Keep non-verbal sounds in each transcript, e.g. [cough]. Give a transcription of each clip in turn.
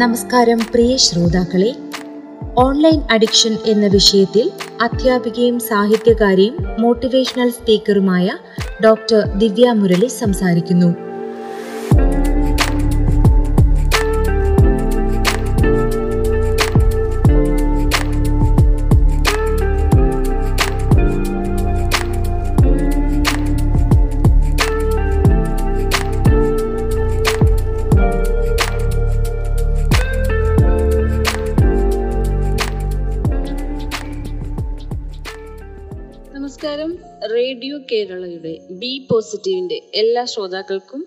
നമസ്കാരം പ്രിയ ശ്രോതാക്കളെ. Online addiction എന്ന വിഷയത്തിൽ അധ്യാപികയും സാഹിത്യകാരിയും മോട്ടിവേഷണൽ സ്പീക്കറുമായ ഡോക്ടർ ദിവ്യ മുരളി സംസാരിക്കുന്നു. പോസിറ്റീവിന്റെ എല്ലാ ശ്രോതാക്കൾക്കും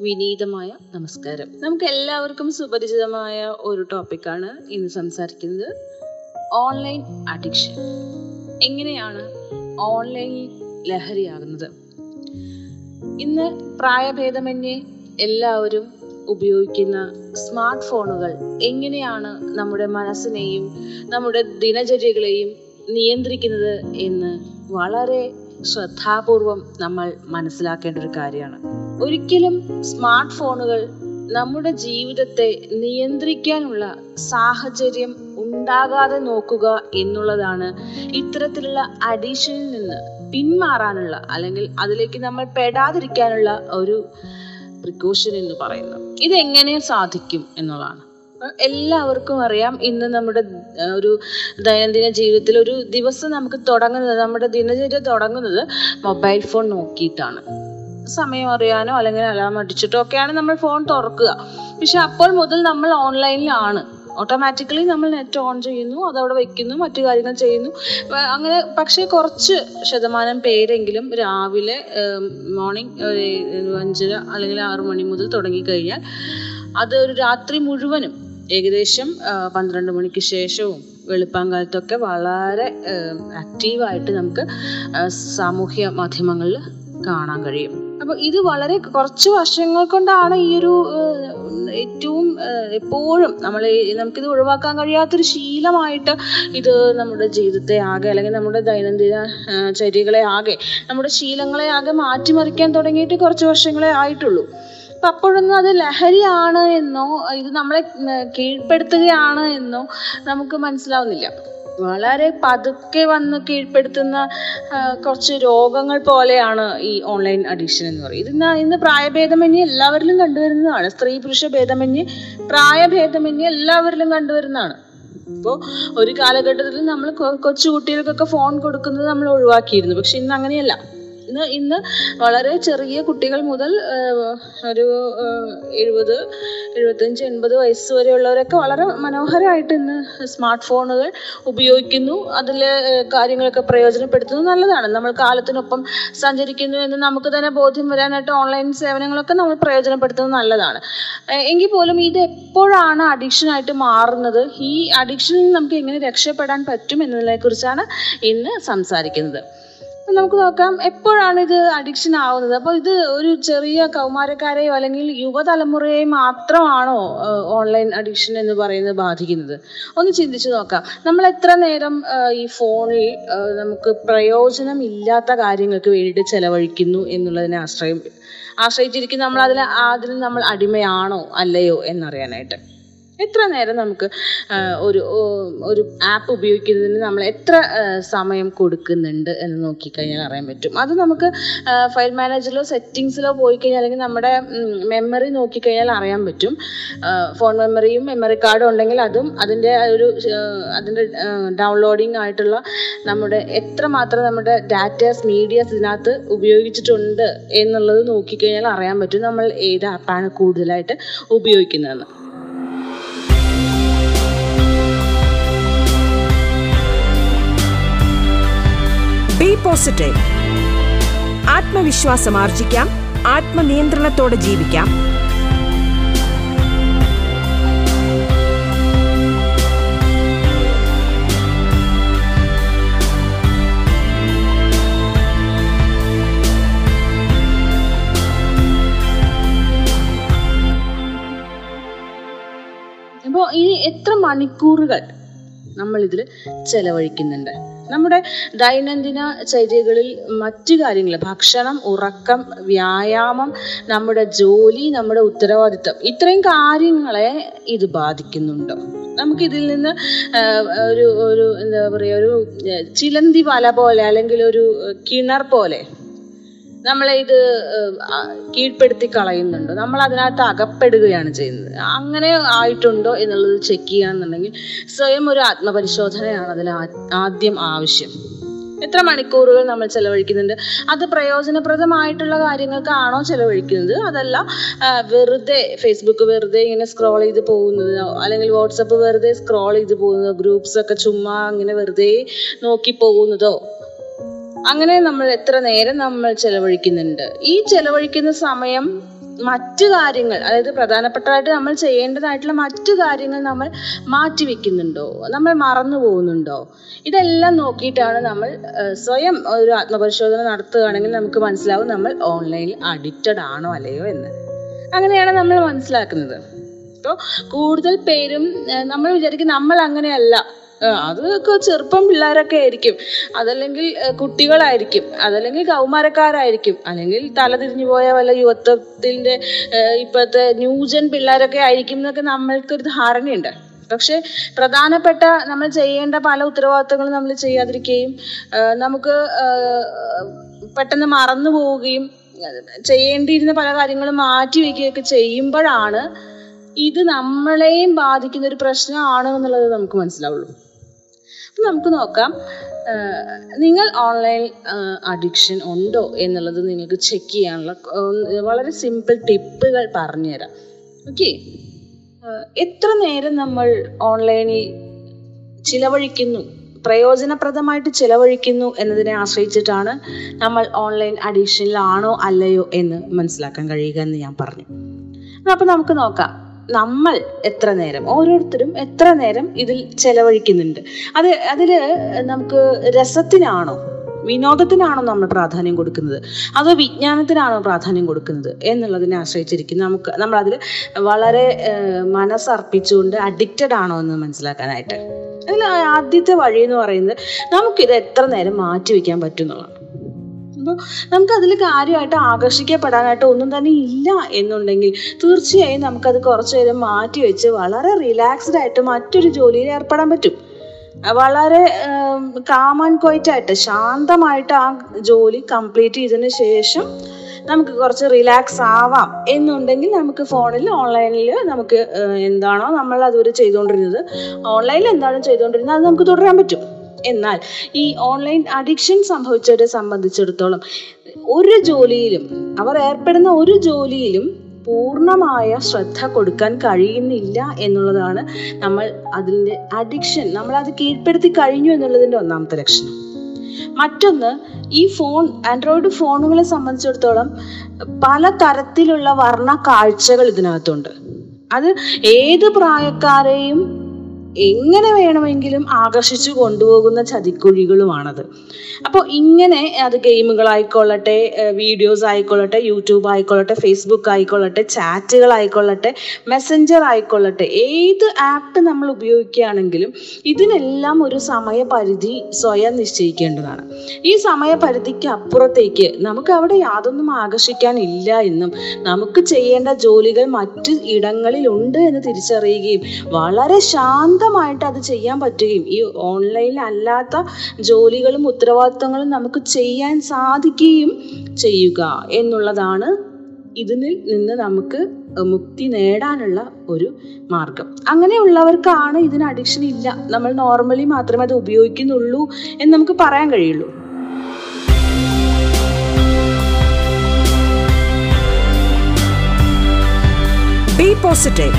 വിനീതമായ നമസ്കാരം. നമുക്ക് എല്ലാവർക്കും സുപരിചിതമായ ഒരു ടോപ്പിക്കാണ് ഇന്ന് സംസാരിക്കുന്നത് ഓൺലൈൻ അഡിക്ഷൻ എങ്ങനെയാണ് ഓൺലൈൻ ലഹരിയാകുന്നത്? ഇന്ന് പ്രായഭേദമന്യേ എല്ലാവരും ഉപയോഗിക്കുന്ന സ്മാർട്ട് ഫോണുകൾ എങ്ങനെയാണ് നമ്മുടെ മനസ്സിനെയും നമ്മുടെ ദിനചര്യകളെയും നിയന്ത്രിക്കുന്നത് എന്ന് വളരെ ശ്രദ്ധാപൂർവം നമ്മൾ മനസ്സിലാക്കേണ്ട ഒരു കാര്യമാണ്. ഒരിക്കലും സ്മാർട്ട് ഫോണുകൾ നമ്മുടെ ജീവിതത്തെ നിയന്ത്രിക്കാനുള്ള സാഹചര്യം ഉണ്ടാകാതെ നോക്കുക എന്നുള്ളതാണ് ഇത്തരത്തിലുള്ള അഡീഷനിൽ നിന്ന് പിന്മാറാനുള്ള അല്ലെങ്കിൽ അതിലേക്ക് നമ്മൾ പെടാതിരിക്കാനുള്ള ഒരു പ്രിക്കോഷൻ എന്ന് പറയുന്നത്. ഇതെങ്ങനെ സാധിക്കും എന്നുള്ളതാണ്. എല്ലാവർക്കും അറിയാം ഇന്ന് നമ്മുടെ ഒരു ദൈനംദിന ജീവിതത്തിൽ ഒരു ദിവസം നമുക്ക് തുടങ്ങുന്നത് നമ്മുടെ ദിനചര്യ തുടങ്ങുന്നത് മൊബൈൽ ഫോൺ നോക്കിയിട്ടാണ്. സമയം അറിയാനോ അല്ലെങ്കിൽ അലാം അടിച്ചിട്ടോ ഒക്കെയാണ് നമ്മൾ ഫോൺ തുറക്കുക. പക്ഷെ അപ്പോൾ മുതൽ നമ്മൾ ഓൺലൈനിലാണ്. ഓട്ടോമാറ്റിക്കലി നമ്മൾ നെറ്റ് ഓൺ ചെയ്യുന്നു അതവിടെ വെക്കുന്നു മറ്റു കാര്യങ്ങൾ ചെയ്യുന്നു. അങ്ങനെ പക്ഷേ കുറച്ച് ശതമാനം പേരെങ്കിലും രാവിലെ മോർണിംഗ് ഒരു അഞ്ചര അല്ലെങ്കിൽ ആറു മണി മുതൽ തുടങ്ങിക്കഴിഞ്ഞാൽ അത് ഒരു രാത്രി മുഴുവനും ഏകദേശം പന്ത്രണ്ട് മണിക്ക് ശേഷവും വെളുപ്പാങ്കാലത്തൊക്കെ വളരെ ആക്റ്റീവായിട്ട് നമുക്ക് സാമൂഹ്യ മാധ്യമങ്ങളിൽ കാണാൻ കഴിയും. അപ്പോൾ ഇത് വളരെ കുറച്ച് വർഷങ്ങൾ കൊണ്ടാണ് ഈ ഒരു ഏറ്റവും എപ്പോഴും നമ്മൾ നമുക്കിത് ഒഴിവാക്കാൻ കഴിയാത്തൊരു ശീലമായിട്ട് ഇത് നമ്മുടെ ജീവിതത്തെ ആകെ അല്ലെങ്കിൽ നമ്മുടെ ദൈനംദിന ചര്യകളെ ആകെ നമ്മുടെ ശീലങ്ങളെ ആകെ മാറ്റിമറിക്കാൻ തുടങ്ങിയിട്ട് കുറച്ച് വർഷങ്ങളെ ആയിട്ടുള്ളൂ. അപ്പോഴൊന്നും അത് ലഹരിയാണ് എന്നോ ഇത് നമ്മളെ കീഴ്പ്പെടുത്തുകയാണ് എന്നോ നമുക്ക് മനസ്സിലാവുന്നില്ല. വളരെ പതുക്കെ വന്ന് കീഴ്പ്പെടുത്തുന്ന കുറച്ച് രോഗങ്ങൾ പോലെയാണ് ഈ ഓൺലൈൻ അഡിക്ഷൻ എന്ന് പറയുന്നത്. ഇന്ന് ഇന്ന് പ്രായഭേദമന്യേ എല്ലാവരിലും കണ്ടുവരുന്നതാണ്. സ്ത്രീ പുരുഷ ഭേദമന്യേ പ്രായഭേദമന്യേ എല്ലാവരിലും കണ്ടുവരുന്നതാണ്. ഇപ്പോൾ ഒരു കാലഘട്ടത്തിൽ നമ്മൾ കൊച്ചു കുട്ടികൾക്കൊക്കെ ഫോൺ കൊടുക്കുന്നത് നമ്മൾ ഒഴിവാക്കിയിരുന്നു. പക്ഷെ ഇന്ന് അങ്ങനെയല്ല. ഇന്ന് ഇന്ന് വളരെ ചെറിയ കുട്ടികൾ മുതൽ ഒരു എഴുപത് എഴുപത്തഞ്ച് എൺപത് വയസ്സ് വരെയുള്ളവരൊക്കെ വളരെ മനോഹരമായിട്ട് ഇന്ന് സ്മാർട്ട് ഫോണുകൾ ഉപയോഗിക്കുന്നു. അതിൽ കാര്യങ്ങളൊക്കെ പ്രയോജനപ്പെടുത്തുന്നത് നല്ലതാണ്. നമ്മൾ കാലത്തിനൊപ്പം സഞ്ചരിക്കുന്നു എന്ന് നമുക്ക് തന്നെ ബോധ്യം വരാനായിട്ട് ഓൺലൈൻ സേവനങ്ങളൊക്കെ നമ്മൾ പ്രയോജനപ്പെടുത്തുന്നത് നല്ലതാണ്. എങ്കിൽ പോലും ഇത് എപ്പോഴാണ് അഡിക്ഷനായിട്ട് മാറുന്നത്? ഈ അഡിക്ഷനിൽ നമുക്ക് എങ്ങനെ രക്ഷപ്പെടാൻ പറ്റും എന്നതിനെക്കുറിച്ചാണ് ഇന്ന് സംസാരിക്കുന്നത്. നമുക്ക് നോക്കാം എപ്പോഴാണ് ഇത് അഡിക്ഷൻ ആവുന്നത്? അപ്പോൾ ഇത് ഒരു ചെറിയ കൗമാരക്കാരെയോ അല്ലെങ്കിൽ യുവതലമുറയെ മാത്രമാണോ ഓൺലൈൻ അഡിക്ഷൻ എന്ന് പറയുന്നത് ബാധിക്കുന്നത്? ഒന്ന് ചിന്തിച്ചു നോക്കാം. നമ്മൾ എത്ര നേരം ഈ ഫോണിൽ നമുക്ക് പ്രയോജനം ഇല്ലാത്ത കാര്യങ്ങൾക്ക് വേണ്ടിയിട്ട് ചെലവഴിക്കുന്നു എന്നുള്ളതിനെ ആശ്രയം ആശ്രയിച്ചിരിക്കും നമ്മൾ അതിൽ അതിൽ നമ്മൾ അടിമയാണോ അല്ലയോ എന്നറിയാനായിട്ട്. എത്ര നേരം നമുക്ക് ഒരു ഒരു ആപ്പ് ഉപയോഗിക്കുന്നതിന് നമ്മൾ എത്ര സമയം കൊടുക്കുന്നുണ്ട് എന്ന് നോക്കിക്കഴിഞ്ഞാൽ അറിയാൻ പറ്റും. അത് നമുക്ക് ഫയൽ മാനേജറിലോ സെറ്റിങ്സിലോ പോയി കഴിഞ്ഞാൽ അല്ലെങ്കിൽ നമ്മുടെ മെമ്മറി നോക്കിക്കഴിഞ്ഞാൽ അറിയാൻ പറ്റും. ഫോൺ മെമ്മറിയും മെമ്മറി കാർഡും ഉണ്ടെങ്കിൽ അതും അതിന്റെ ഒരു അതിന്റെ ഡൗൺലോഡിങ് ആയിട്ടുള്ള നമ്മുടെ എത്രമാത്രം നമ്മുടെ ഡാറ്റാസ് മീഡിയാസ് ഇതിനകത്ത് ഉപയോഗിച്ചിട്ടുണ്ട് എന്നുള്ളത് നോക്കിക്കഴിഞ്ഞാൽ അറിയാൻ പറ്റും. നമ്മൾ ഏത് ആപ്പാണ് കൂടുതലായിട്ട് ഉപയോഗിക്കുന്നതെന്ന് പോസിറ്റീവ് ആത്മവിശ്വാസം ആർജിക്കാം. ആത്മനിയന്ത്രണത്തോടെ ജീവിക്കാം. അപ്പോൾ ഇനി എത്ര മണിക്കൂറുകൾ നമ്മളിതിൽ ചെലവഴിക്കുന്നുണ്ട്? നമ്മുടെ ദൈനംദിന ചര്യകളിൽ മറ്റു കാര്യങ്ങൾ ഭക്ഷണം ഉറക്കം വ്യായാമം നമ്മുടെ ജോലി നമ്മുടെ ഉത്തരവാദിത്തം ഇത്രയും കാര്യങ്ങളെ ഇത് ബാധിക്കുന്നുണ്ടോ. നമുക്കിതിൽ നിന്ന് ഒരു ഒരു എന്താ പറയുക ഒരു ചിലന്തി വല പോലെ അല്ലെങ്കിൽ ഒരു കിണർ പോലെ നമ്മളെ ഇത് കീഴ്പ്പെടുത്തി കളയുന്നുണ്ടോ. നമ്മൾ അതിനകത്ത് അകപ്പെടുകയാണ് ചെയ്യുന്നത്. അങ്ങനെ ആയിട്ടുണ്ടോ എന്നുള്ളത് ചെക്ക് ചെയ്യുകയാണെന്നുണ്ടെങ്കിൽ സ്വയം ഒരു ആത്മപരിശോധനയാണ് അതിൽ ആദ്യം ആവശ്യം. എത്ര മണിക്കൂറുകൾ നമ്മൾ ചെലവഴിക്കുന്നുണ്ട്? അത് പ്രയോജനപ്രദമായിട്ടുള്ള കാര്യങ്ങൾക്കാണോ ചെലവഴിക്കുന്നത്? അതല്ല വെറുതെ ഫേസ്ബുക്ക് വെറുതെ ഇങ്ങനെ സ്ക്രോൾ ചെയ്ത് പോകുന്നതോ അല്ലെങ്കിൽ വാട്സപ്പ് വെറുതെ സ്ക്രോൾ ചെയ്ത് പോകുന്നതോ ഗ്രൂപ്പ്സ് ഒക്കെ ചുമ്മാ അങ്ങനെ വെറുതെ നോക്കി പോകുന്നതോ? അങ്ങനെ നമ്മൾ എത്ര നേരം നമ്മൾ ചെലവഴിക്കുന്നുണ്ട്. ഈ ചെലവഴിക്കുന്ന സമയം മറ്റു കാര്യങ്ങൾ അതായത് പ്രധാനപ്പെട്ടതായിട്ട് നമ്മൾ ചെയ്യേണ്ടതായിട്ടുള്ള മറ്റു കാര്യങ്ങൾ നമ്മൾ മാറ്റി മാറ്റിവെക്കുന്നുണ്ടോ നമ്മൾ മറന്നു പോകുന്നുണ്ടോ? ഇതെല്ലാം നോക്കിയിട്ടാണ് നമ്മൾ സ്വയം ഒരു ആത്മപരിശോധന നടത്തുകയാണെങ്കിൽ നമുക്ക് മനസ്സിലാവും നമ്മൾ ഓൺലൈനിൽ അഡിക്റ്റഡ് ആണോ അല്ലയോ എന്ന്. അങ്ങനെയാണ് നമ്മൾ മനസ്സിലാക്കുന്നത്. അപ്പോൾ കൂടുതൽ പേരും നമ്മൾ വിചാരിക്കും നമ്മൾ അങ്ങനെയല്ല. അതൊക്കെ ചെറുപ്പം പിള്ളേരൊക്കെ ആയിരിക്കും. അതല്ലെങ്കിൽ കുട്ടികളായിരിക്കും. അതല്ലെങ്കിൽ കൗമാരക്കാരായിരിക്കും. അല്ലെങ്കിൽ തലതിരിഞ്ഞു പോയ വല്ല യുവത്വത്തിന്റെ ഇപ്പോഴത്തെ ന്യൂജൻ പിള്ളേരൊക്കെ ആയിരിക്കും എന്നൊക്കെ നമ്മൾക്കൊരു ധാരണയുണ്ട്. പക്ഷെ പ്രധാനപ്പെട്ട നമ്മൾ ചെയ്യേണ്ട പല ഉത്തരവാദിത്തങ്ങളും നമ്മൾ ചെയ്യാതിരിക്കുകയും നമുക്ക് പെട്ടെന്ന് മറന്നു പോവുകയും ചെയ്യേണ്ടിയിരുന്ന പല കാര്യങ്ങളും മാറ്റി വയ്ക്കുകയൊക്കെ ചെയ്യുമ്പോഴാണ് ഇത് നമ്മളെയും ബാധിക്കുന്ന ഒരു പ്രശ്നമാണ് എന്നുള്ളത് നമുക്ക് മനസ്സിലാവുള്ളൂ. നമുക്ക് നോക്കാം. നിങ്ങൾ ഓൺലൈൻ അഡിക്ഷൻ ഉണ്ടോ എന്നുള്ളത് നിങ്ങൾക്ക് ചെക്ക് ചെയ്യാനുള്ള വളരെ സിമ്പിൾ ടിപ്പുകൾ പറഞ്ഞുതരാം. ഓക്കെ എത്ര നേരം നമ്മൾ ഓൺലൈനിൽ ചിലവഴിക്കുന്നു? പ്രയോജനപ്രദമായിട്ട് ചിലവഴിക്കുന്നു എന്നതിനെ ആശ്രയിച്ചിട്ടാണ് നമ്മൾ ഓൺലൈൻ അഡിക്ഷനിലാണോ അല്ലയോ എന്ന് മനസ്സിലാക്കാൻ കഴിയുക എന്ന് ഞാൻ പറഞ്ഞു. അപ്പൊ നമുക്ക് നോക്കാം. നമ്മൾ എത്ര നേരം ഓരോരുത്തരും എത്ര നേരം ഇതിൽ ചെലവഴിക്കുന്നുണ്ട്. അത് അതിൽ നമുക്ക് രസത്തിനാണോ വിനോദത്തിനാണോ നമ്മൾ പ്രാധാന്യം കൊടുക്കുന്നത്? അതോ വിജ്ഞാനത്തിനാണോ പ്രാധാന്യം കൊടുക്കുന്നത് എന്നുള്ളതിനെ ആശ്രയിച്ചിരിക്കും. നമുക്ക് നമ്മൾ അതിൽ വളരെ മനസ്സർപ്പിച്ചുകൊണ്ട് അഡിക്റ്റഡ് ആണോ എന്ന് മനസ്സിലാക്കാനായിട്ട്. അതിൽ ആദ്യത്തെ വഴി എന്ന് പറയുന്നത് നമുക്കിത് എത്ര നേരം മാറ്റി വയ്ക്കാൻ പറ്റും എന്നുള്ളതാണ്. അപ്പോൾ നമുക്ക് അതിൽ കാര്യമായിട്ട് ആകർഷിക്കപ്പെടാനായിട്ട് ഒന്നും തന്നെ ഇല്ല എന്നുണ്ടെങ്കിൽ തീർച്ചയായും നമുക്കത് കുറച്ചു നേരം മാറ്റി വെച്ച് വളരെ റിലാക്സ്ഡ് ആയിട്ട് മറ്റൊരു ജോലിയിൽ ഏർപ്പെടാൻ പറ്റും. വളരെ കാം ആൻഡ് ശാന്തമായിട്ട് ആ ജോലി കംപ്ലീറ്റ് ചെയ്തതിന് ശേഷം നമുക്ക് കുറച്ച് റിലാക്സ് ആവാം എന്നുണ്ടെങ്കിൽ നമുക്ക് ഫോണിൽ ഓൺലൈനിൽ നമുക്ക് എന്താണോ നമ്മൾ അതുവരെ ചെയ്തുകൊണ്ടിരുന്നത്. ഓൺലൈനിൽ എന്താണോ ചെയ്തുകൊണ്ടിരുന്നത് അത് നമുക്ക് തുടരാൻ പറ്റും. എന്നാൽ ഈ ഓൺലൈൻ അഡിക്ഷൻ സംഭവിച്ചവരെ സംബന്ധിച്ചിടത്തോളം ഒരു ജോലിയിലും അവർ ഏർപ്പെടുന്ന ഒരു ജോലിയിലും പൂർണമായ ശ്രദ്ധ കൊടുക്കാൻ കഴിയുന്നില്ല എന്നുള്ളതാണ് നമ്മൾ അതിന്റെ അഡിക്ഷൻ നമ്മൾ അത് കീഴ്പ്പെടുത്തി കഴിഞ്ഞു എന്നുള്ളതിന്റെ ഒന്നാമത്തെ ലക്ഷണം. മറ്റൊന്ന് ഈ ഫോൺ ആൻഡ്രോയിഡ് ഫോണുകളെ സംബന്ധിച്ചിടത്തോളം പല തരത്തിലുള്ള വർണ കാഴ്ചകൾ ഇതിനകത്തുണ്ട്. അത് ഏത് പ്രായക്കാരെയും എങ്ങനെ വേണമെങ്കിലും ആകർഷിച്ചു കൊണ്ടുപോകുന്ന ചതിക്കുഴികളുമാണത്. അപ്പോൾ ഇങ്ങനെ അത് ഗെയിമുകളായിക്കൊള്ളട്ടെ വീഡിയോസ് ആയിക്കൊള്ളട്ടെ യൂട്യൂബ് ആയിക്കൊള്ളട്ടെ ഫേസ്ബുക്ക് ആയിക്കൊള്ളട്ടെ ചാറ്റുകൾ ആയിക്കൊള്ളട്ടെ മെസ്സഞ്ചർ ആയിക്കൊള്ളട്ടെ ഏത് ആപ്പ് നമ്മൾ ഉപയോഗിക്കുകയാണെങ്കിലും ഇതിനെല്ലാം ഒരു സമയപരിധി സ്വയം നിശ്ചയിക്കേണ്ടതാണ്. ഈ സമയപരിധിക്ക് അപ്പുറത്തേക്ക് നമുക്ക് അവിടെ യാതൊന്നും ആകർഷിക്കാനില്ല എന്നും നമുക്ക് ചെയ്യേണ്ട ജോലികൾ മറ്റ് ഇടങ്ങളിലുണ്ട് എന്ന് തിരിച്ചറിയുകയും വളരെ ശാന്തമായിട്ട് അത് ചെയ്യാൻ പറ്റുകയും ഈ ഓൺലൈനിൽ അല്ലാത്ത ജോലികളും ഉത്തരവാദിത്തങ്ങളും നമുക്ക് ചെയ്യാൻ സാധിക്കുകയും ചെയ്യുക എന്നുള്ളതാണ് ഇതിൽ നിന്ന് നമുക്ക് മുക്തി നേടാനുള്ള ഒരു മാർഗം. അങ്ങനെയുള്ളവർക്കാണ് ഇതിന് അഡിക്ഷൻ ഇല്ല. നമ്മൾ നോർമലി മാത്രമേ അത് ഉപയോഗിക്കുന്നുള്ളൂ എന്ന് നമുക്ക് പറയാൻ കഴിയുള്ളൂ. ബി പോസിറ്റീവ്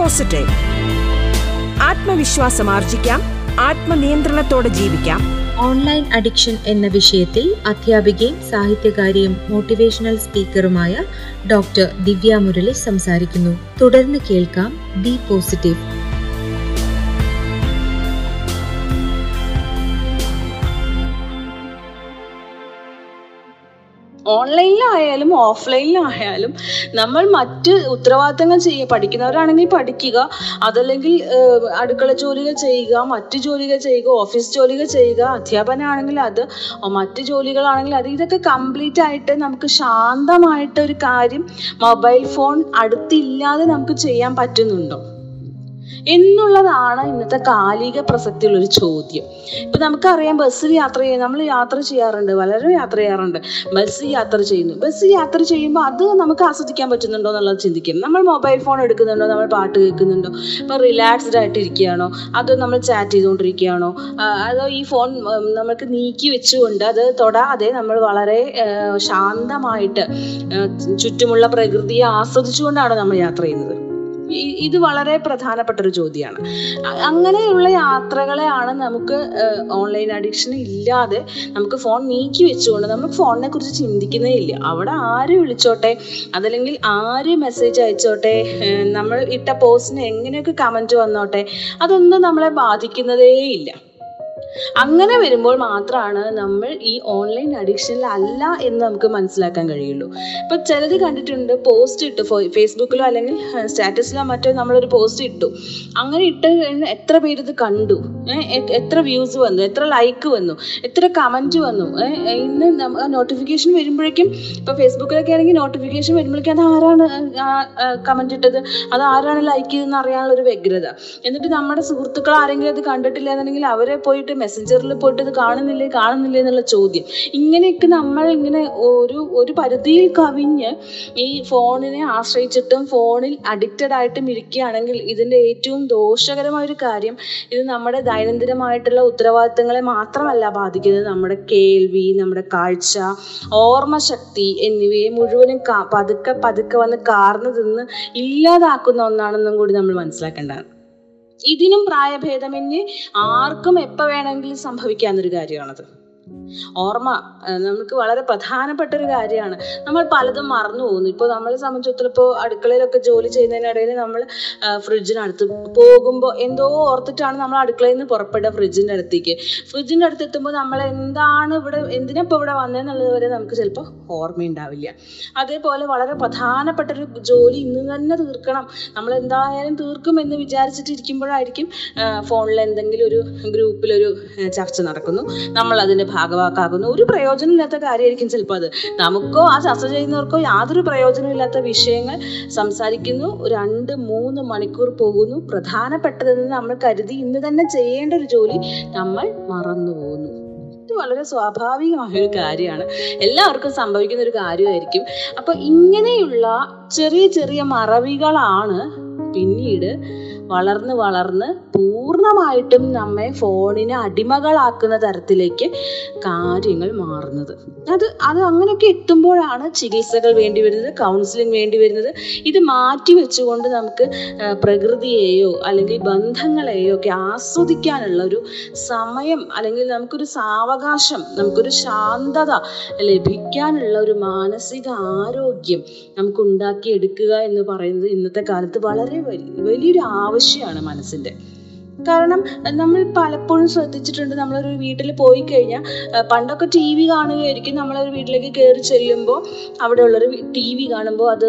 പോസിറ്റീവ് ആത്മവിശ്വാസം ആർജിക്കാം ആത്മനിയന്ത്രണത്തോടെ ജീവിക്കാം. ഓൺലൈൻ അഡിക്ഷൻ എന്ന വിഷയത്തിൽ അധ്യാപികയും സാഹിത്യകാരിയും മോട്ടിവേഷണൽ സ്പീക്കറുമായ ഡോക്ടർ ദിവ്യ മുരളി സംസാരിക്കുന്നു. തുടർന്ന് കേൾക്കാം ബി പോസിറ്റീവ്. ഓൺലൈനിലായാലും ഓഫ്ലൈനിലായാലും നമ്മൾ മറ്റ് ഉത്തരവാദിത്തങ്ങൾ ചെയ്യുക പഠിക്കുന്നവരാണെങ്കിൽ പഠിക്കുക. അതല്ലെങ്കിൽ അടുക്കള ജോലികൾ ചെയ്യുക മറ്റ് ജോലികൾ ചെയ്യുക ഓഫീസ് ജോലികൾ ചെയ്യുക. അധ്യാപനമാണെങ്കിൽ അത് മറ്റ് ജോലികളാണെങ്കിൽ അത്. ഇതൊക്കെ കംപ്ലീറ്റ് ആയിട്ട് നമുക്ക് ശാന്തമായിട്ട് ഒരു കാര്യം മൊബൈൽ ഫോൺ അടുത്തില്ലാതെ നമുക്ക് ചെയ്യാൻ പറ്റുന്നുണ്ടോ? എന്നുള്ളതാണ് ഇന്നത്തെ കാലിക പ്രസക്തിയുള്ള ഒരു ചോദ്യം. ഇപ്പൊ നമുക്കറിയാം ബസ് യാത്ര ചെയ്യാൻ നമ്മൾ യാത്ര ചെയ്യാറുണ്ട് വളരെ യാത്ര ചെയ്യാറുണ്ട്. ബസ് യാത്ര ചെയ്യുന്നു. ബസ് യാത്ര ചെയ്യുമ്പോൾ അത് നമുക്ക് ആസ്വദിക്കാൻ പറ്റുന്നുണ്ടോ എന്നുള്ളത് ചിന്തിക്കും. നമ്മൾ മൊബൈൽ ഫോൺ എടുക്കുന്നുണ്ടോ നമ്മൾ പാട്ട് കേൾക്കുന്നുണ്ടോ? ഇപ്പൊ റിലാക്സ്ഡ് ആയിട്ട് ഇരിക്കുകയാണോ അതോ നമ്മൾ ചാറ്റ് ചെയ്തുകൊണ്ടിരിക്കുകയാണോ? അതോ ഈ ഫോൺ നമുക്ക് നീക്കി വെച്ചുകൊണ്ട് അത് തൊടാതെ നമ്മൾ വളരെ ശാന്തമായിട്ട് ചുറ്റുമുള്ള പ്രകൃതിയെ ആസ്വദിച്ചുകൊണ്ടാണ് നമ്മൾ യാത്ര ചെയ്യുന്നത്. ഇത് വളരെ പ്രധാനപ്പെട്ട ഒരു ചോദ്യമാണ് അങ്ങനെയുള്ള യാത്രകളെയാണ് നമുക്ക് ഓൺലൈൻ അഡിക്ഷൻ ഇല്ലാതെ നമുക്ക് ഫോൺ നീക്കി വെച്ചുകൊണ്ട് നമ്മൾ ഫോണിനെ കുറിച്ച് ചിന്തിക്കുന്നേ ഇല്ല. അവിടെ ആര് വിളിച്ചോട്ടെ? അതല്ലെങ്കിൽ ആര് മെസ്സേജ് അയച്ചോട്ടെ? നമ്മൾ ഇട്ട പോസ്റ്റിന് എങ്ങനെയൊക്കെ കമന്റ് വന്നോട്ടെ? അതൊന്നും നമ്മളെ ബാധിക്കുന്നതേ ഇല്ല. അങ്ങനെ വരുമ്പോൾ മാത്രമാണ് നമ്മൾ ഈ ഓൺലൈൻ അഡിക്ഷനിൽ അല്ല എന്ന് നമുക്ക് മനസ്സിലാക്കാൻ കഴിയുള്ളൂ. ഇപ്പൊ ചിലത് കണ്ടിട്ടുണ്ട് പോസ്റ്റ് ഇട്ടു ഫേസ്ബുക്കിലോ അല്ലെങ്കിൽ സ്റ്റാറ്റസിലോ മറ്റോ നമ്മളൊരു പോസ്റ്റ് ഇട്ടു. അങ്ങനെ ഇട്ട് കഴിഞ്ഞാൽ എത്ര പേര് ഇത് കണ്ടു? എത്ര വ്യൂസ് വന്നു? എത്ര ലൈക്ക് വന്നു? എത്ര കമന്റ് വന്നു? ഇന്ന് നോട്ടിഫിക്കേഷൻ വരുമ്പോഴേക്കും ഇപ്പൊ ഫേസ്ബുക്കിലൊക്കെ ആണെങ്കിൽ നോട്ടിഫിക്കേഷൻ വരുമ്പോഴേക്കും അത് ആരാണ് കമന്റ് ഇട്ടത്? അത് ആരാണ് ലൈക്ക് ചെയ്തെന്ന് അറിയാനുള്ള ഒരു വ്യഗ്രത. എന്നിട്ട് നമ്മുടെ സുഹൃത്തുക്കൾ ആരെങ്കിലും അത് കണ്ടിട്ടില്ല എന്നുണ്ടെങ്കിൽ അവരെ പോയിട്ട് മെസ്സഞ്ചറിൽ പോയിട്ട് ഇത് കാണുന്നില്ലേ കാണുന്നില്ലേ എന്നുള്ള ചോദ്യം. ഇങ്ങനെയൊക്കെ നമ്മൾ ഇങ്ങനെ ഒരു ഒരു പരിധിയിൽ കവിഞ്ഞ് ഈ ഫോണിനെ ആശ്രയിച്ചിട്ടും ഫോണിൽ അഡിക്റ്റഡ് ആയിട്ടും ഇരിക്കുകയാണെങ്കിൽ ഇതിന്റെ ഏറ്റവും ദോഷകരമായ ഒരു കാര്യം ഇത് നമ്മുടെ ദൈനംദിനമായിട്ടുള്ള ഉത്തരവാദിത്തങ്ങളെ മാത്രമല്ല ബാധിക്കുന്നത്. നമ്മുടെ കേൾവി നമ്മുടെ കാഴ്ച ഓർമ്മശക്തി എന്നിവയെ മുഴുവനും പതുക്കെ പതുക്കെ വന്ന് കാർന്നു തിന്ന് ഇല്ലാതാക്കുന്ന ഒന്നാണെന്നും കൂടി നമ്മൾ മനസ്സിലാക്കേണ്ടതാണ്. ഇതിനും പ്രായഭേദമന്യേ ആർക്കും എപ്പോൾ വേണമെങ്കിലും സംഭവിക്കാവുന്ന ഒരു കാര്യമാണത്. ഓർമ്മ നമുക്ക് വളരെ പ്രധാനപ്പെട്ട ഒരു കാര്യമാണ്. നമ്മൾ പലതും മറന്നു പോകുന്നു. ഇപ്പോൾ നമ്മളെ സംബന്ധിച്ചിടത്തോളം ഇപ്പോൾ അടുക്കളയിലൊക്കെ ജോലി ചെയ്യുന്നതിനിടയിൽ നമ്മൾ ഫ്രിഡ്ജിനടുത്ത് പോകുമ്പോൾ എന്തോ ഓർത്തിട്ടാണ് നമ്മൾ അടുക്കളയിൽ നിന്ന് പുറപ്പെടുക ഫ്രിഡ്ജിന്റെ അടുത്തേക്ക്. ഫ്രിഡ്ജിന്റെ അടുത്ത് എത്തുമ്പോൾ നമ്മൾ എന്താണ് ഇവിടെ എന്തിനാ ഇവിടെ വന്നതെന്നുള്ളത് വരെ നമുക്ക് ചിലപ്പോൾ ഓർമ്മയുണ്ടാവില്ല. അതേപോലെ വളരെ പ്രധാനപ്പെട്ട ഒരു ജോലി ഇന്ന് തന്നെ തീർക്കണം. നമ്മൾ എന്തായാലും തീർക്കും എന്ന് വിചാരിച്ചിട്ട് വിചാരിച്ചിട്ടിരിക്കുമ്പോഴായിരിക്കും ഫോണിൽ എന്തെങ്കിലും ഒരു ഗ്രൂപ്പിലൊരു ചർച്ച നടക്കുന്നു. നമ്മൾ അതിന്റെ ഭാഗവാക്കാകുന്നു. ഒരു പ്രയോജനമില്ലാത്ത കാര്യമായിരിക്കും ചിലപ്പോൾ അത്. നമുക്കോ ആ ചർച്ച ചെയ്യുന്നവർക്കോ യാതൊരു പ്രയോജനമില്ലാത്ത വിഷയങ്ങൾ സംസാരിക്കുന്നു. രണ്ട് മൂന്ന് മണിക്കൂർ പോകുന്നു. പ്രധാനപ്പെട്ടതെന്ന് നമ്മൾ കരുതി ഇന്ന് തന്നെ ചെയ്യേണ്ട ഒരു ജോലി നമ്മൾ മറന്നു പോകുന്നു. ഇത് വളരെ സ്വാഭാവികമായ ഒരു കാര്യമാണ്. എല്ലാവർക്കും സംഭവിക്കുന്ന ഒരു കാര്യമായിരിക്കും. അപ്പൊ ഇങ്ങനെയുള്ള ചെറിയ ചെറിയ മറവികളാണ് പിന്നീട് വളർന്ന് വളർന്ന് പൂർണമായിട്ടും നമ്മെ ഫോണിനെ അടിമകളാക്കുന്ന തരത്തിലേക്ക് കാര്യങ്ങൾ മാറുന്നത്. അത് അത് അങ്ങനെയൊക്കെ എത്തുമ്പോഴാണ് ചികിത്സകൾ വേണ്ടി വരുന്നത് കൗൺസിലിംഗ് വേണ്ടി വരുന്നത്. ഇത് മാറ്റി വെച്ചുകൊണ്ട് നമുക്ക് പ്രകൃതിയെയോ അല്ലെങ്കിൽ ബന്ധങ്ങളെയോ ഒക്കെ ആസ്വദിക്കാനുള്ള ഒരു സമയം അല്ലെങ്കിൽ നമുക്കൊരു സാവകാശം നമുക്കൊരു ശാന്തത ലഭിക്കാനുള്ള ഒരു മാനസിക ആരോഗ്യം നമുക്ക് ഉണ്ടാക്കിയെടുക്കുക എന്ന് പറയുന്നത് ഇന്നത്തെ കാലത്ത് വളരെ വലിയൊരു വലിയൊരു ആവശ്യമാണ് മനസ്സിന്റെ കാരണം നമ്മൾ പലപ്പോഴും ശ്രദ്ധിച്ചിട്ടുണ്ട് നമ്മളൊരു വീട്ടിൽ പോയി കഴിഞ്ഞാൽ പണ്ടൊക്കെ ടി വി കാണുകയായിരിക്കും നമ്മളൊരു വീട്ടിലേക്ക് കയറി ചെല്ലുമ്പോൾ അവിടെ ഉള്ളൊരു ടി വി കാണുമ്പോൾ അത്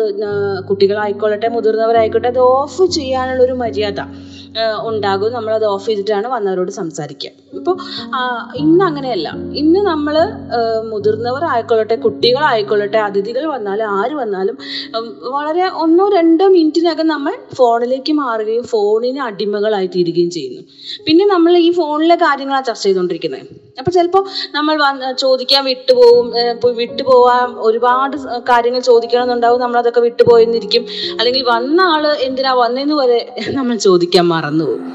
കുട്ടികളായിക്കോളട്ടെ മുതിർന്നവരായിക്കോട്ടെ അത് ഓഫ് ചെയ്യാനുള്ളൊരു മര്യാദ ഉണ്ടാകും. നമ്മളത് ഓഫ് ചെയ്തിട്ടാണ് വന്നവരോട് സംസാരിക്കുക. ഇപ്പോൾ ഇന്ന് അങ്ങനെയല്ല. ഇന്ന് നമ്മൾ മുതിർന്നവർ ആയിക്കൊള്ളട്ടെ കുട്ടികളായിക്കൊള്ളട്ടെ അതിഥികൾ വന്നാലും ആര് വന്നാലും വളരെ ഒന്നോ രണ്ടോ മിനിറ്റിനകം നമ്മൾ ഫോണിലേക്ക് മാറുകയും ഫോണിന് അടിമകളായി തീരുകയും ചെയ്യുന്നു. പിന്നെ നമ്മൾ ഈ ഫോണിലെ കാര്യങ്ങളാണ് ചർച്ച ചെയ്തുകൊണ്ടിരിക്കുന്നത്. അപ്പോൾ ചിലപ്പോൾ നമ്മൾ ചോദിക്കാൻ വിട്ടുപോകും വിട്ടുപോവാൻ ഒരുപാട് കാര്യങ്ങൾ ചോദിക്കണമെന്നുണ്ടാവും നമ്മൾ അതൊക്കെ വിട്ടുപോയെന്നിരിക്കും. അല്ലെങ്കിൽ വന്ന ആൾ എന്തിനാ വന്നതെന്ന് വരെ [laughs] നമ്മൾ ചോദിക്കാൻ മറന്നുപോകും.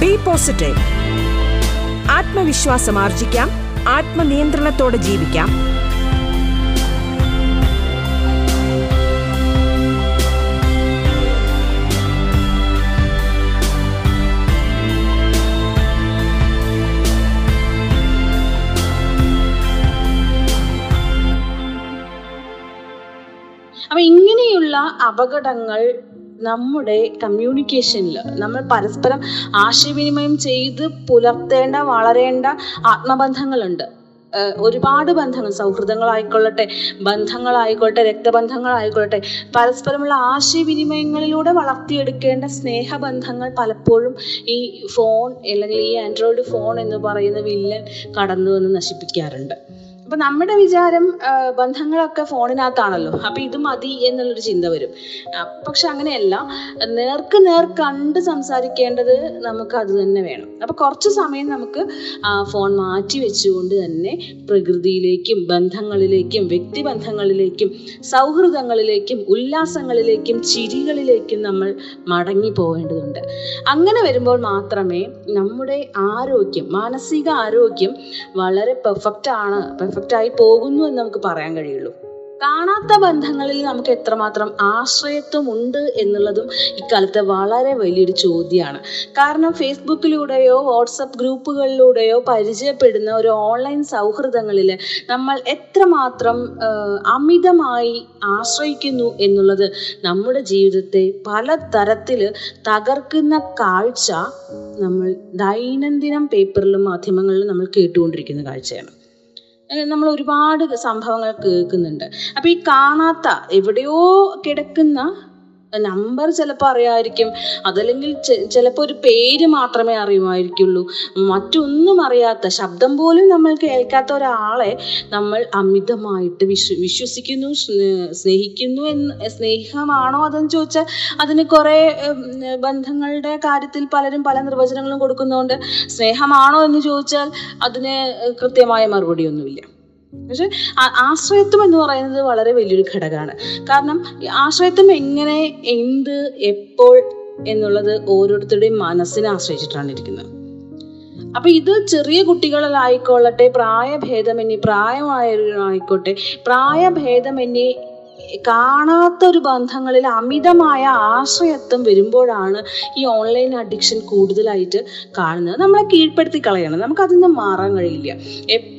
ബി പോസിറ്റീവ് ആത്മവിശ്വാസം ആർജിക്കാം. ആത്മനിയന്ത്രണത്തോടെ ജീവിക്കാം. അപകടങ്ങൾ നമ്മുടെ കമ്മ്യൂണിക്കേഷനിൽ നമ്മൾ പരസ്പരം ആശയവിനിമയം ചെയ്ത് പുലർത്തേണ്ട വളരേണ്ട ആത്മബന്ധങ്ങളുണ്ട്. ഒരുപാട് ബന്ധങ്ങൾ സൗഹൃദങ്ങളായിക്കൊള്ളട്ടെ ബന്ധങ്ങളായിക്കോട്ടെ രക്തബന്ധങ്ങളായിക്കൊള്ളട്ടെ പരസ്പരമുള്ള ആശയവിനിമയങ്ങളിലൂടെ വളർത്തിയെടുക്കേണ്ട സ്നേഹബന്ധങ്ങൾ പലപ്പോഴും ഈ ഫോൺ അല്ലെങ്കിൽ ഈ ആൻഡ്രോയിഡ് ഫോൺ എന്ന് പറയുന്ന വില്ലൻ കടന്നു വന്ന് നശിപ്പിക്കാറുണ്ട്. അപ്പൊ നമ്മുടെ വിചാരം ബന്ധങ്ങളൊക്കെ ഫോണിനകത്താണല്ലോ. അപ്പൊ ഇത് മതി എന്നുള്ളൊരു ചിന്ത വരും. പക്ഷെ അങ്ങനെയല്ല. നേർക്ക് നേർ കണ്ട് സംസാരിക്കേണ്ടത് നമുക്ക് അത് തന്നെ വേണം. അപ്പൊ കുറച്ച് സമയം നമുക്ക് ഫോൺ മാറ്റി വെച്ചുകൊണ്ട് തന്നെ പ്രകൃതിയിലേക്കും ബന്ധങ്ങളിലേക്കും വ്യക്തിബന്ധങ്ങളിലേക്കും സൗഹൃദങ്ങളിലേക്കും ഉല്ലാസങ്ങളിലേക്കും ചിരികളിലേക്കും നമ്മൾ മടങ്ങി പോകേണ്ടതുണ്ട് അങ്ങനെ വരുമ്പോൾ മാത്രമേ നമ്മുടെ ആരോഗ്യം മാനസിക ആരോഗ്യം വളരെ പെർഫെക്റ്റ് ആണ് പെർഫെക്റ്റ് ആയി പോകുന്നു എന്ന് നമുക്ക് പറയാൻ കഴിയുള്ളൂ. കാണാത്ത ബന്ധങ്ങളിൽ നമുക്ക് എത്രമാത്രം ആശ്രയത്വം ഉണ്ട് എന്നുള്ളതും ഇക്കാലത്തെ വളരെ വലിയൊരു ചോദ്യമാണ്. കാരണം ഫേസ്ബുക്കിലൂടെയോ വാട്സപ്പ് ഗ്രൂപ്പുകളിലൂടെയോ പരിചയപ്പെടുന്ന ഒരു ഓൺലൈൻ സൗഹൃദങ്ങളിൽ നമ്മൾ എത്രമാത്രം അമിതമായി ആശ്രയിക്കുന്നു എന്നുള്ളത് നമ്മുടെ ജീവിതത്തെ പല തരത്തിൽ തകർക്കുന്ന കാഴ്ച നമ്മൾ ദൈനംദിനം പേപ്പറിലും മാധ്യമങ്ങളിലും നമ്മൾ കേട്ടുകൊണ്ടിരിക്കുന്ന കാഴ്ചയാണ്. നമ്മൾ ഒരുപാട് സംഭവങ്ങൾ കേൾക്കുന്നുണ്ട്. അപ്പൊ ഈ കാണാത്ത എവിടെയോ കിടക്കുന്ന നമ്പർ ചിലപ്പോൾ അറിയാമായിരിക്കും അതല്ലെങ്കിൽ ചിലപ്പോൾ ഒരു പേര് മാത്രമേ അറിയുമായിരിക്കുള്ളൂ. മറ്റൊന്നും അറിയാത്ത ശബ്ദം പോലും നമ്മൾ കേൾക്കാത്ത ഒരാളെ നമ്മൾ അമിതമായിട്ട് വിശ്വ വിശ്വസിക്കുന്നു സ്നേഹിക്കുന്നു എന്ന് സ്നേഹമാണോ അതെന്ന് ചോദിച്ചാൽ അതിന് കുറേ ബന്ധങ്ങളുടെ കാര്യത്തിൽ പലരും പല നിർവചനങ്ങളും കൊടുക്കുന്നതുകൊണ്ട് സ്നേഹമാണോ എന്ന് ചോദിച്ചാൽ അതിന് കൃത്യമായ മറുപടിയൊന്നുമില്ല. പക്ഷെ ആശ്രയത്വം എന്ന് പറയുന്നത് വളരെ വലിയൊരു ഘടകമാണ്. കാരണം ആശ്രയത്വം എങ്ങനെ എന്ത് എപ്പോൾ എന്നുള്ളത് ഓരോരുത്തരുടെയും മനസ്സിനെ ആശ്രയിച്ചിട്ടാണ് ഇരിക്കുന്നത്. അപ്പൊ ഇത് ചെറിയ കുട്ടികളിലായിക്കൊള്ളട്ടെ പ്രായഭേദമന്യേ പ്രായമായവരായിക്കോട്ടെ പ്രായഭേദമന്യേ കാണാത്ത ഒരു ബന്ധങ്ങളിൽ അമിതമായ ആശ്രയത്വം വരുമ്പോഴാണ് ഈ ഓൺലൈൻ അഡിക്ഷൻ കൂടുതലായിട്ട് കാണുന്നത്. നമ്മളെ കീഴ്പ്പെടുത്തി കളയണം നമുക്ക് അതിൽ നിന്ന് മാറാൻ കഴിയില്ല.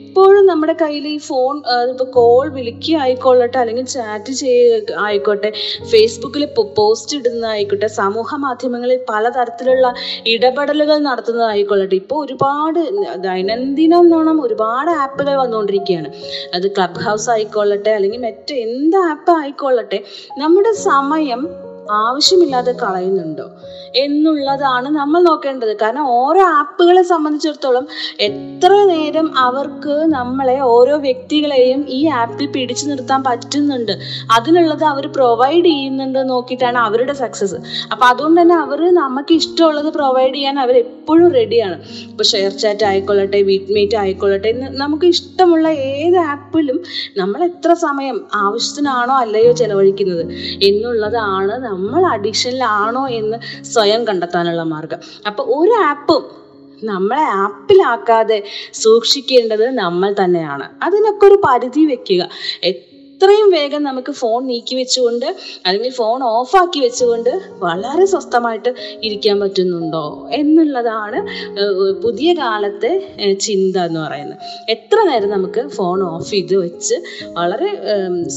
എപ്പോഴും നമ്മുടെ കയ്യിൽ ഈ ഫോൺ ഇപ്പോൾ കോൾ വിളിക്കുക ആയിക്കൊള്ളട്ടെ അല്ലെങ്കിൽ ചാറ്റ് ചെയ്യുക ആയിക്കോട്ടെ ഫേസ്ബുക്കിൽ പോസ്റ്റ് ഇടുന്നതായിക്കോട്ടെ സമൂഹ മാധ്യമങ്ങളിൽ പലതരത്തിലുള്ള ഇടപെടലുകൾ നടത്തുന്നതായിക്കൊള്ളട്ടെ ഇപ്പോൾ ഒരുപാട് ദൈനംദിനം എന്നോണം ഒരുപാട് ആപ്പുകൾ വന്നുകൊണ്ടിരിക്കുകയാണ്. അത് ക്ലബ് ഹൗസ് ആയിക്കൊള്ളട്ടെ അല്ലെങ്കിൽ മറ്റ് എന്ത് ആപ്പ് ആയിക്കൊള്ളട്ടെ നമ്മുടെ സമയം ആവശ്യമില്ലാതെ കളയുന്നുണ്ടോ? എന്നുള്ളതാണ് നമ്മൾ നോക്കേണ്ടത്. കാരണം ഓരോ ആപ്പുകളെ സംബന്ധിച്ചിടത്തോളം എത്ര നേരം അവർക്ക് നമ്മളെ ഓരോ വ്യക്തികളെയും ഈ ആപ്പിൽ പിടിച്ചു നിർത്താൻ പറ്റുന്നുണ്ട്. അതിനുള്ളത് അവർ പ്രൊവൈഡ് ചെയ്യുന്നുണ്ട് നോക്കിയിട്ടാണ് അവരുടെ സക്സസ് അപ്പൊ അതുകൊണ്ട് തന്നെ അവർ നമുക്ക് ഇഷ്ടമുള്ളത് പ്രൊവൈഡ് ചെയ്യാൻ അവർ എപ്പോഴും റെഡിയാണ് ഇപ്പൊ ഷെയർ ചാറ്റ് ആയിക്കൊള്ളട്ടെ വീറ്റ്മീറ്റ് ആയിക്കൊള്ളട്ടെ നമുക്ക് ഇഷ്ടമുള്ള ഏത് ആപ്പിലും നമ്മൾ എത്ര സമയം ആവശ്യത്തിനാണോ അല്ലയോ ചെലവഴിക്കുന്നത് എന്നുള്ളതാണ് നമ്മൾ അഡിക്ഷനിലാണോ എന്ന് സ്വയം കണ്ടെത്താനുള്ള മാർഗം. അപ്പൊ ഒരു ആപ്പും നമ്മളെ ആപ്പിലാക്കാതെ സൂക്ഷിക്കേണ്ടത് നമ്മൾ തന്നെയാണ്. അതിനൊക്കെ ഒരു പരിധി വെക്കുക. എത്രയും വേഗം നമുക്ക് ഫോൺ നീക്കി വെച്ചുകൊണ്ട് അല്ലെങ്കിൽ ഫോൺ ഓഫാക്കി വെച്ചുകൊണ്ട് വളരെ സ്വസ്ഥമായിട്ട് ഇരിക്കാൻ പറ്റുന്നുണ്ടോ എന്നുള്ളതാണ് പുതിയ കാലത്തെ ചിന്ത എന്ന് പറയുന്നത്. എത്ര നേരം നമുക്ക് ഫോൺ ഓഫ് ചെയ്ത് വെച്ച് വളരെ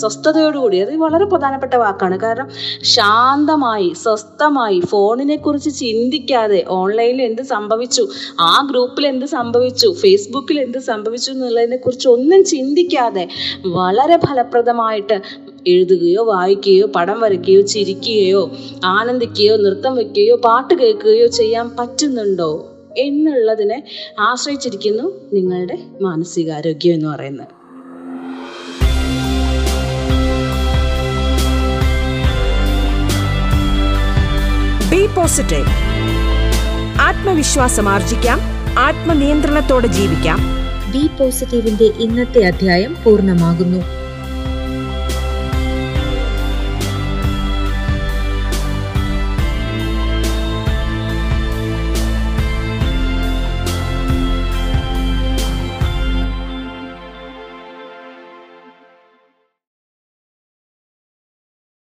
സ്വസ്ഥതയോടുകൂടി അത് വളരെ പ്രധാനപ്പെട്ട വാക്കാണ്. കാരണം ശാന്തമായി സ്വസ്ഥമായി ഫോണിനെ കുറിച്ച് ചിന്തിക്കാതെ ഓൺലൈനിൽ എന്ത് സംഭവിച്ചു ആ ഗ്രൂപ്പിൽ എന്ത് സംഭവിച്ചു ഫേസ്ബുക്കിൽ എന്ത് സംഭവിച്ചു എന്നുള്ളതിനെ കുറിച്ച് ഒന്നും ചിന്തിക്കാതെ വളരെ ഫലപ്രദമായിട്ട് എഴുതുകയോ വായിക്കുകയോ പടം വരയ്ക്കുകയോ ചിരിക്കുകയോ ആനന്ദിക്കുകയോ നൃത്തം വയ്ക്കുകയോ പാട്ട് കേൾക്കുകയോ ചെയ്യാൻ പറ്റുന്നുണ്ടോ എന്നുള്ളതിനെ ആശ്രയിച്ചിരിക്കുന്നു നിങ്ങളുടെ മാനസികാരോഗ്യം എന്ന് പറയുന്നത്. ബി പോസിറ്റീവ് ആത്മവിശ്വാസം ആർജിക്കാം. ആത്മനിയന്ത്രണത്തോടെ ജീവിക്കാം. ബി പോസിറ്റീവിന്റെ ഇന്നത്തെ അധ്യായം പൂർണമാകുന്നു.